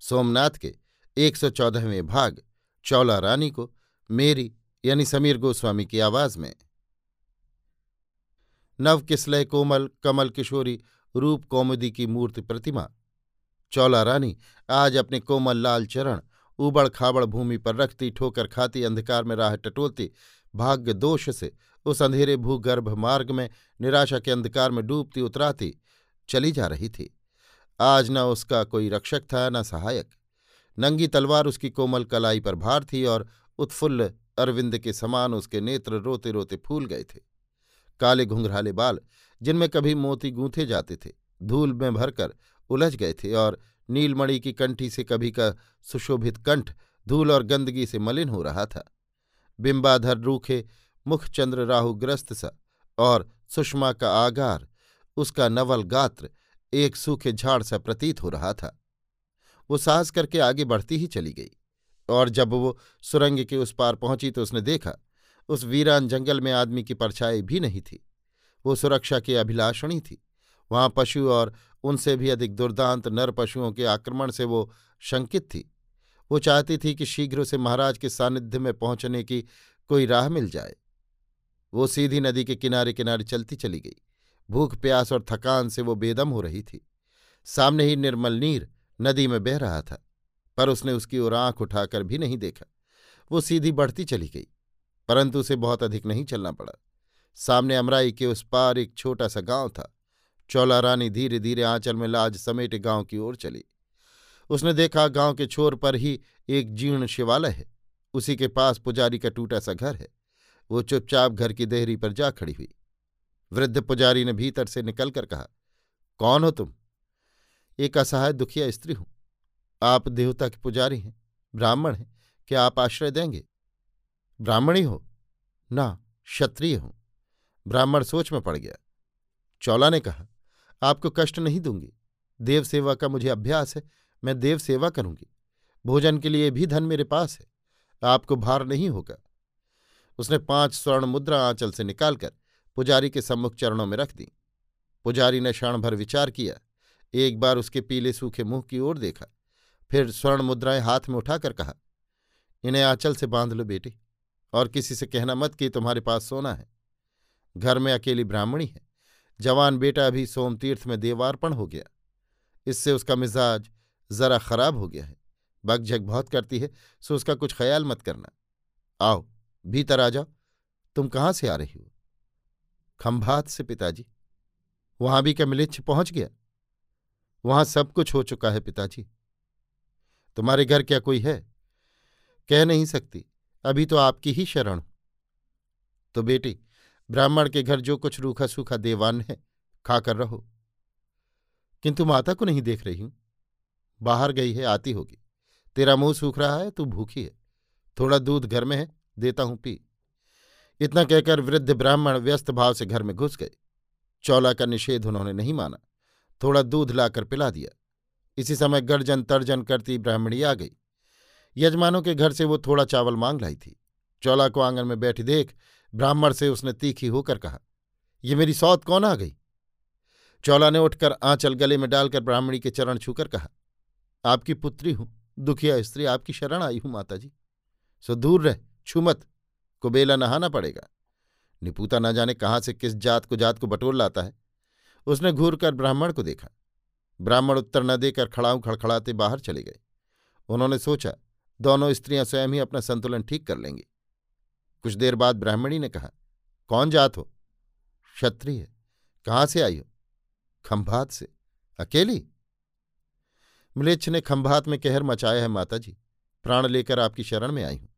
सोमनाथ के एक सौ चौदहवें भाग, चौला रानी को मेरी यानी समीर गोस्वामी की आवाज़ में। नव किसलय कोमल कमल किशोरी रूप कौमुदी की मूर्ति प्रतिमा। चौला रानी आज अपने कोमल लाल चरण उबड़ खाबड़ भूमि पर रखती, ठोकर खाती, अंधकार में राह टटोलती, भाग्य दोष से उस अंधेरे भूगर्भ मार्ग में निराशा के अंधकार में डूबती, उतराती, चली जा रही थी। आज न उसका कोई रक्षक था, न सहायक। नंगी तलवार उसकी कोमल कलाई पर भार थी और उत्फुल्ल अरविंद के समान उसके नेत्र रोते रोते फूल गए थे। काले घुंघराले बाल, जिनमें कभी मोती गूंथे जाते थे, धूल में भरकर उलझ गए थे और नीलमणि की कंठी से कभी का सुशोभित कंठ धूल और गंदगी से मलिन हो रहा था। बिंबाधर रूखे मुख चंद्र राहुग्रस्त सा और सुषमा का आगार, उसका नवल गात्र एक सूखे झाड़ सा प्रतीत हो रहा था। वो साहस करके आगे बढ़ती ही चली गई और जब वो सुरंग के उस पार पहुँची तो उसने देखा, उस वीरान जंगल में आदमी की परछाई भी नहीं थी। वो सुरक्षा की अभिलाषणी थी। वहाँ पशु और उनसे भी अधिक दुर्दांत नर पशुओं के आक्रमण से वो शंकित थी। वो चाहती थी कि शीघ्र उसे महाराज के सानिध्य में पहुँचने की कोई राह मिल जाए। वो सीधी नदी के किनारे किनारे चलती चली गई। भूख, प्यास और थकान से वो बेदम हो रही थी। सामने ही निर्मल नीर नदी में बह रहा था, पर उसने उसकी ओर आँख उठाकर भी नहीं देखा। वो सीधी बढ़ती चली गई, परंतु उसे बहुत अधिक नहीं चलना पड़ा। सामने अमराई के उस पार एक छोटा सा गाँव था। चौला रानी धीरे धीरे आंचल में लाज समेटे गाँव की ओर चली। उसने देखा गाँव के छोर पर ही एक जीर्ण शिवालय है। उसी के पास पुजारी का टूटा सा घर है। वो चुपचाप घर की देहरी पर जा खड़ी हुई। वृद्ध पुजारी ने भीतर से निकलकर कहा, कौन हो तुम? एक असहाय दुखिया स्त्री हूँ। आप देवता के पुजारी हैं, ब्राह्मण हैं, क्या आप आश्रय देंगे? ब्राह्मणी हो ना क्षत्रिय हूँ। ब्राह्मण सोच में पड़ गया। चौला ने कहा, आपको कष्ट नहीं दूँगी। देव सेवा का मुझे अभ्यास है, मैं देव सेवा करूँगी। भोजन के लिए भी धन मेरे पास है, आपको भार नहीं होगा। उसने पाँच स्वर्ण मुद्रा आंचल से निकालकर पुजारी के सम्मुख चरणों में रख दी। पुजारी ने क्षण भर विचार किया। एक बार उसके पीले सूखे मुँह की ओर देखा। फिर स्वर्ण मुद्राएँ हाथ में उठाकर कहा, इन्हें आंचल से बाँध लो बेटी, और किसी से कहना मत कि तुम्हारे पास सोना है। घर में अकेली ब्राह्मणी है। जवान बेटा अभी सोमतीर्थ में देवार्पण हो गया। इससे उसका मिजाज जरा खराब हो गया है। बकझक बहुत करती है, सो उसका कुछ ख्याल मत करना। आओ, भीतर आ जाओ। तुम कहाँ से आ रही हो? खंभात से पिताजी। वहाँ भी क्या मिलिच्छ पहुँच गया? वहाँ सब कुछ हो चुका है पिताजी। तुम्हारे घर क्या कोई है? कह नहीं सकती। अभी तो आपकी ही शरण। तो बेटी, ब्राह्मण के घर जो कुछ रूखा सूखा देवान है, खाकर रहो। किंतु माता को नहीं देख रही हूँ। बाहर गई है, आती होगी। तेरा मुँह सूख रहा है, तू भूखी है। थोड़ा दूध घर में है, देता हूँ पी। इतना कहकर वृद्ध ब्राह्मण व्यस्त भाव से घर में घुस गए। चौला का निषेध उन्होंने नहीं माना। थोड़ा दूध लाकर पिला दिया। इसी समय गर्जन तर्जन करती ब्राह्मणी आ गई। यजमानों के घर से वो थोड़ा चावल मांग लाई थी। चौला को आँगन में बैठी देख ब्राह्मण से उसने तीखी होकर कहा, ये मेरी सौत कौन आ गई? चौला ने उठकर आंचल गले में डालकर ब्राह्मणी के चरण छूकर कहा, आपकी पुत्री हूँ। दुखिया स्त्री, आपकी शरण आई हूँ माताजी। सो दूर रह छुमत कुबेला नहाना पड़ेगा। निपूता न जाने कहाँ से किस जात को जात को बटोर लाता है। उसने घूर कर ब्राह्मण को देखा। ब्राह्मण उत्तर न देकर खड़ाऊ खड़खड़ाते बाहर चले गए। उन्होंने सोचा, दोनों स्त्रियाँ स्वयं ही अपना संतुलन ठीक कर लेंगी। कुछ देर बाद ब्राह्मणी ने कहा, कौन जात हो? क्षत्रिय। कहाँ से आई हो? खंभात से। अकेली? मलेच्छ ने खंभात में कहर मचाया है माता जी प्राण लेकर आपकी शरण में आई हूँ।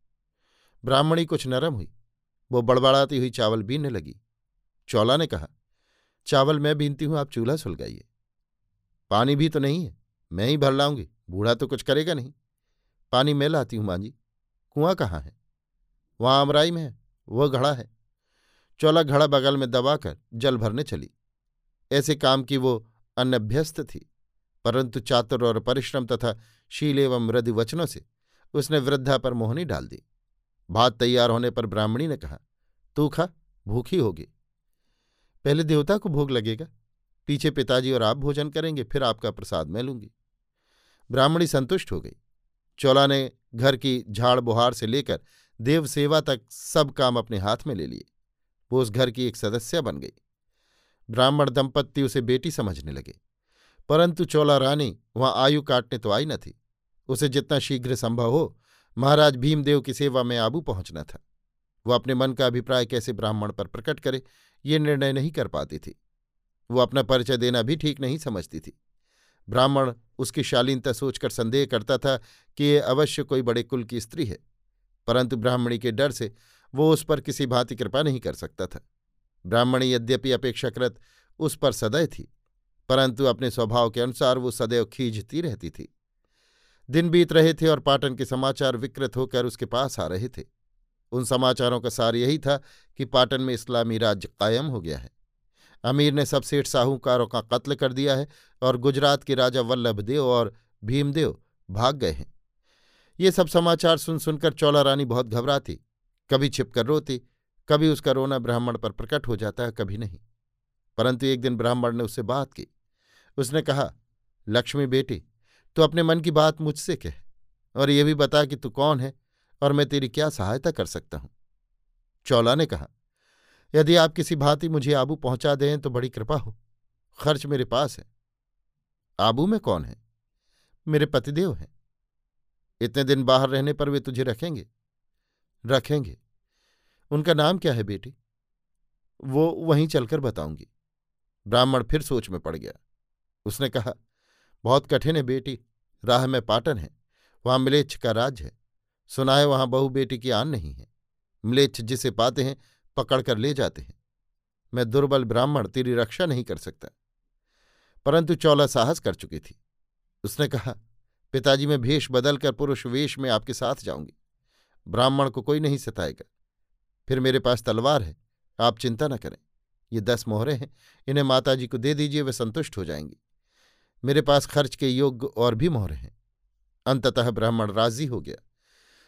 ब्राह्मणी कुछ नरम हुई। वो बड़बड़ाती हुई चावल बीनने लगी। चौला ने कहा, चावल मैं बीनती हूँ, आप चूल्हा सुलगाइए। पानी भी तो नहीं है, मैं ही भर लाऊँगी, बूढ़ा तो कुछ करेगा नहीं। पानी मैं लाती हूँ, माँ जी। कुआँ कहाँ है? वहाँ अमराई में है, वह घड़ा है। चौला घड़ा बगल में दबाकर जल भरने चली। ऐसे काम की वो अनभ्यस्त थी, परंतु चातुर और परिश्रम तथा शील एवं मृदु वचनों से उसने वृद्धा पर मोहनी डाल दी। भात तैयार होने पर ब्राह्मणी ने कहा, तू खा, भूखी होगी। पहले देवता को भोग लगेगा। पीछे पिताजी और आप भोजन करेंगे, फिर आपका प्रसाद मैं लूँगी। ब्राह्मणी संतुष्ट हो गई। चौला ने घर की झाड़ बुहार से लेकर देव सेवा तक सब काम अपने हाथ में ले लिए। वो उस घर की एक सदस्य बन गई। ब्राह्मण दंपत्ति उसे बेटी समझने लगे। परंतु चौला रानी, वहाँ आयु काटने तो आई न थी। उसे जितना शीघ्र संभव हो महाराज भीमदेव की सेवा में आबू पहुँचना था। वह अपने मन का अभिप्राय कैसे ब्राह्मण पर प्रकट करे, ये निर्णय नहीं कर पाती थी। वो अपना परिचय देना भी ठीक नहीं समझती थी। ब्राह्मण उसकी शालीनता सोचकर संदेह करता था कि ये अवश्य कोई बड़े कुल की स्त्री है, परंतु ब्राह्मणी के डर से वो उस पर किसी भांति कृपा नहीं कर सकता था। ब्राह्मणी यद्यपि अपेक्षाकृत उस पर सदैव थी, परंतु अपने स्वभाव के अनुसार वो सदैव खींचती रहती थी। दिन बीत रहे थे और पाटन के समाचार विकृत होकर उसके पास आ रहे थे। उन समाचारों का सार यही था कि पाटन में इस्लामी राज्य कायम हो गया है। अमीर ने सब सेठ साहूकारों का कत्ल कर दिया है और गुजरात के राजा वल्लभदेव और भीमदेव भाग गए हैं। ये सब समाचार सुन सुनकर चौला रानी बहुत घबराती। कभी छिपकर रोती, कभी उसका रोना ब्राह्मण पर प्रकट हो जाता है, कभी नहीं। परंतु एक दिन ब्राह्मण ने उससे बात की। उसने कहा, लक्ष्मी बेटी तू अपने मन की बात मुझसे कह, और यह भी बता कि तू कौन है और मैं तेरी क्या सहायता कर सकता हूँ। चौला ने कहा, यदि आप किसी भांति मुझे आबू पहुँचा दें तो बड़ी कृपा हो, खर्च मेरे पास है। आबू में कौन है? मेरे पतिदेव हैं। इतने दिन बाहर रहने पर वे तुझे रखेंगे? रखेंगे। उनका नाम क्या है बेटी? वो वहीं चलकर बताऊँगी। ब्राह्मण फिर सोच में पड़ गया। उसने कहा बहुत कठिन है बेटी, राह में पाटन है, वहाँ मिलेच्छ का राज है। सुना है वहाँ बहु बेटी की आन नहीं है। मिलेच्छ जिसे पाते हैं, पकड़कर ले जाते हैं। मैं दुर्बल ब्राह्मण, तेरी रक्षा नहीं कर सकता। परंतु चौला साहस कर चुकी थी। उसने कहा, पिताजी, मैं भेष बदलकर पुरुष वेश में आपके साथ जाऊँगी। ब्राह्मण को कोई नहीं सताएगा। फिर मेरे पास तलवार है, आप चिंता न करें। ये दस मोहरे हैं, इन्हें माताजी को दे दीजिए, वे संतुष्ट हो जाएँगी। मेरे पास खर्च के योग्य और भी मोहर हैं। अंततः ब्राह्मण राज़ी हो गया।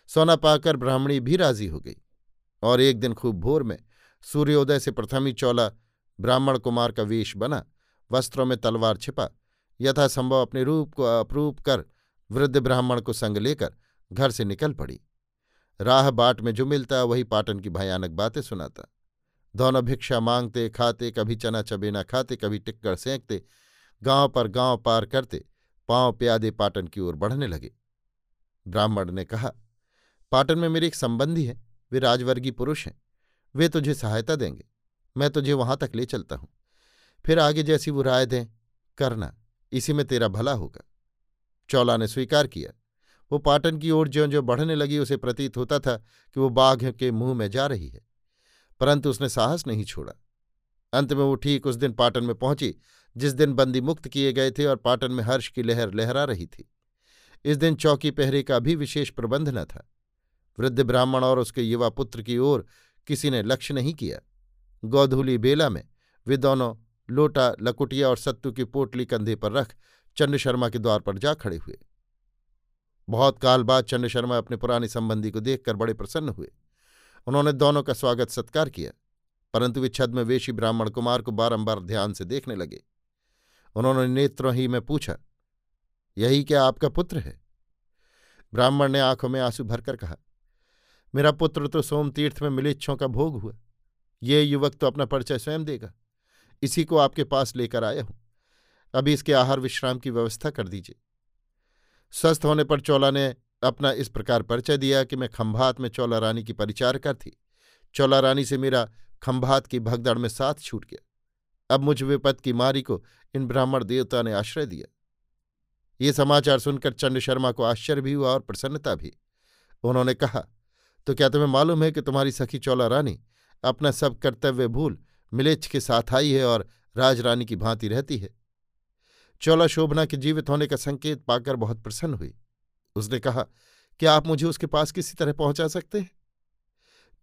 सोना पाकर ब्राह्मणी भी राज़ी हो गई। और एक दिन खूब भोर में सूर्योदय से प्रथम चौला ब्राह्मण कुमार का वेश बना, वस्त्रों में तलवार छिपा, यथासंभव अपने रूप को अप्रूप कर वृद्ध ब्राह्मण को संग लेकर घर से निकल पड़ी। राह बाट में जो मिलता, वही पाटन की भयानक बातें सुनाता। दोनों भिक्षा मांगते, खाते, कभी चना चबेना खाते, कभी टिक्कर सेंकते गाँव पर गाँव पार करते पाँव प्यादे पाटन की ओर बढ़ने लगे। ब्राह्मण ने कहा, पाटन में मेरे एक संबंधी है, वे राजवर्गीय पुरुष हैं। वे तुझे सहायता देंगे, मैं तुझे वहाँ तक ले चलता हूँ। फिर आगे जैसी वो राय दें, करना, इसी में तेरा भला होगा। चौला ने स्वीकार किया। वो पाटन की ओर ज्यो ज्यो बढ़ने लगी, उसे प्रतीत होता था कि वो बाघ के मुँह में जा रही है, परंतु उसने साहस नहीं छोड़ा। अंत में वो ठीक उस दिन पाटन में पहुँची जिस दिन बंदी मुक्त किए गए थे और पाटन में हर्ष की लहर लहरा रही थी, इस दिन चौकी पहरे का भी विशेष प्रबंध न था। वृद्ध ब्राह्मण और उसके युवा पुत्र की ओर किसी ने लक्ष्य नहीं किया। गौधूली बेला में वे दोनों लोटा, लकुटिया और सत्तू की पोटली कंधे पर रख चंड शर्मा के द्वार पर जा खड़े हुए। बहुत काल बाद चंड शर्मा अपने पुराने संबंधी को देखकर बड़े प्रसन्न हुए। उन्होंने दोनों का स्वागत सत्कार किया, परंतु वे छद में वेशी ब्राह्मण कुमार को बारंबार ध्यान से देखने लगे। उन्होंने नेत्रों ही में पूछा, यही क्या आपका पुत्र है? ब्राह्मण ने आँखों में आँसू भरकर कहा, मेरा पुत्र तो सोमतीर्थ में मिलिच्छों का भोग हुआ। ये युवक तो अपना परिचय स्वयं देगा। इसी को आपके पास लेकर आया हूँ। अभी इसके आहार विश्राम की व्यवस्था कर दीजिए। स्वस्थ होने पर चौला ने अपना इस प्रकार परिचय दिया कि मैं खंभात में चौला रानी की परिचारिका थी चौला रानी से मेरा खंभात की भगदड़ में साथ छूट गया। अब मुझ विपत की मारी को इन ब्राह्मण देवता ने आश्रय दिया। ये समाचार सुनकर चंड शर्मा को आश्चर्य भी हुआ और प्रसन्नता भी। उन्होंने कहा तो क्या तुम्हें मालूम है कि तुम्हारी सखी चौला रानी अपना सब कर्तव्य भूल मिलेच्छ के साथ आई है और राजरानी की भांति रहती है? चौला शोभना के जीवित होने का संकेत पाकर बहुत प्रसन्न हुई। उसने कहा, क्या आप मुझे उसके पास किसी तरह पहुँचा सकते हैं?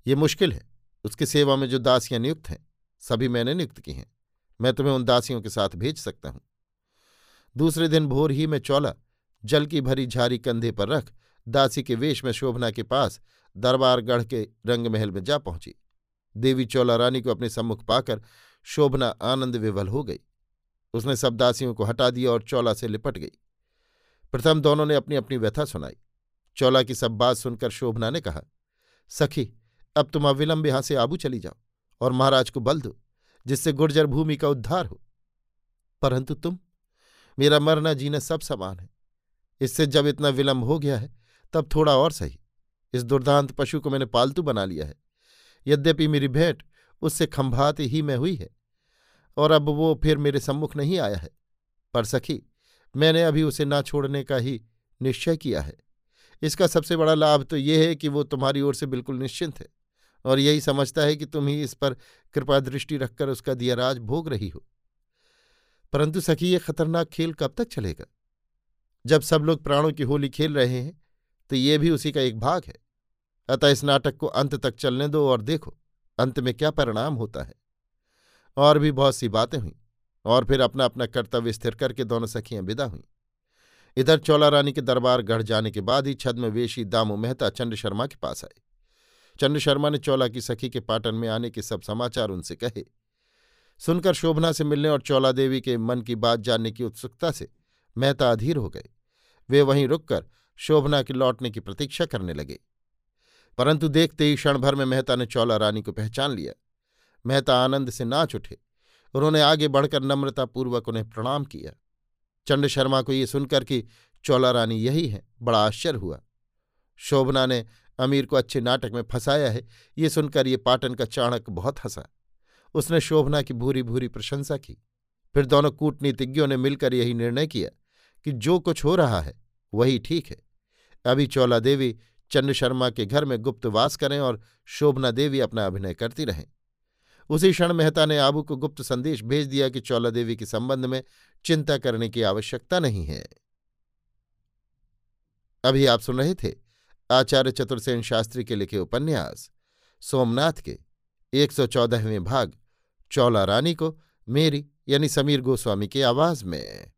ये मुश्किल है। उसकी सेवा में जो दासियाँ नियुक्त हैं, सभी मैंने नियुक्त की हैं। मैं तुम्हें उन दासियों के साथ भेज सकता हूँ। दूसरे दिन भोर ही में चौला, जल की भरी झारी कंधे पर रख, दासी के वेश में शोभना के पास दरबारगढ़ के रंगमहल में जा पहुँची। देवी चौला रानी को अपने सम्मुख पाकर शोभना आनंद विवल हो गई। उसने सब दासियों को हटा दिया और चौला से लिपट गई। प्रथम दोनों ने अपनी अपनी व्यथा सुनाई। चौला की सब बात सुनकर शोभना ने कहा, सखी, अब तुम अविलंब यहाँ से आबू चली जाओ और महाराज को बल दो। जिससे गुर्जर भूमि का उद्धार हो। परंतु तुम, मेरा मरना जीना सब समान है। इससे जब इतना विलंब हो गया है, तब थोड़ा और सही। इस दुर्दांत पशु को मैंने पालतू बना लिया है। यद्यपि मेरी भेंट उससे खंभात ही में हुई है, और अब वो फिर मेरे सम्मुख नहीं आया है। पर सखी, मैंने अभी उसे ना छोड़ने का ही निश्चय किया है। इसका सबसे बड़ा लाभ तो ये है कि वो तुम्हारी ओर से बिल्कुल निश्चिंत है। और यही समझता है कि तुम ही इस पर कृपा दृष्टि रखकर उसका दिया राज भोग रही हो। परंतु सखी, ये खतरनाक खेल कब तक चलेगा? जब सब लोग प्राणों की होली खेल रहे हैं तो ये भी उसी का एक भाग है। अतः इस नाटक को अंत तक चलने दो और देखो, अंत में क्या परिणाम होता है। और भी बहुत सी बातें हुईं, और फिर अपना अपना कर्तव्य स्थिर करके दोनों सखियाँ विदा हुईं। इधर चौला रानी के दरबार गढ़ जाने के बाद ही छद्म वेशी दामू मेहता चंड शर्मा के पास आए। चंड शर्मा ने चौला की सखी के पाटन में आने के सब समाचार उनसे कहे। सुनकर शोभना से मिलने और चौला देवी के मन की बात जानने की उत्सुकता से मेहता अधीर हो गए। वे वहीं रुककर शोभना के लौटने की प्रतीक्षा करने लगे। परंतु देखते ही क्षण भर में मेहता ने चौला रानी को पहचान लिया। मेहता आनंद से नाच उठे। उन्होंने आगे बढ़कर नम्रतापूर्वक उन्हें प्रणाम किया। चंड शर्मा को ये सुनकर कि चौला रानी यही है, बड़ा आश्चर्य हुआ। शोभना ने अमीर को अच्छे नाटक में फंसाया है, ये सुनकर ये पाटन का चाणक बहुत हंसा। उसने शोभना की भूरी भूरी प्रशंसा की। फिर दोनों कूटनीतिज्ञों ने मिलकर यही निर्णय किया कि जो कुछ हो रहा है, वही ठीक है। अभी चौला देवी चंद शर्मा के घर में गुप्त वास करें और शोभना देवी अपना अभिनय करती रहें। उसी क्षण मेहता ने आबू को गुप्त संदेश भेज दिया कि चौला देवी के संबंध में चिंता करने की आवश्यकता नहीं है। अभी आप सुन रहे थे आचार्य चतुर्सेन शास्त्री के लिखे उपन्यास, सोमनाथ के, एक सौ चौदहवें भाग चौला रानी को, मेरी, यानी समीर गोस्वामी की आवाज़ में।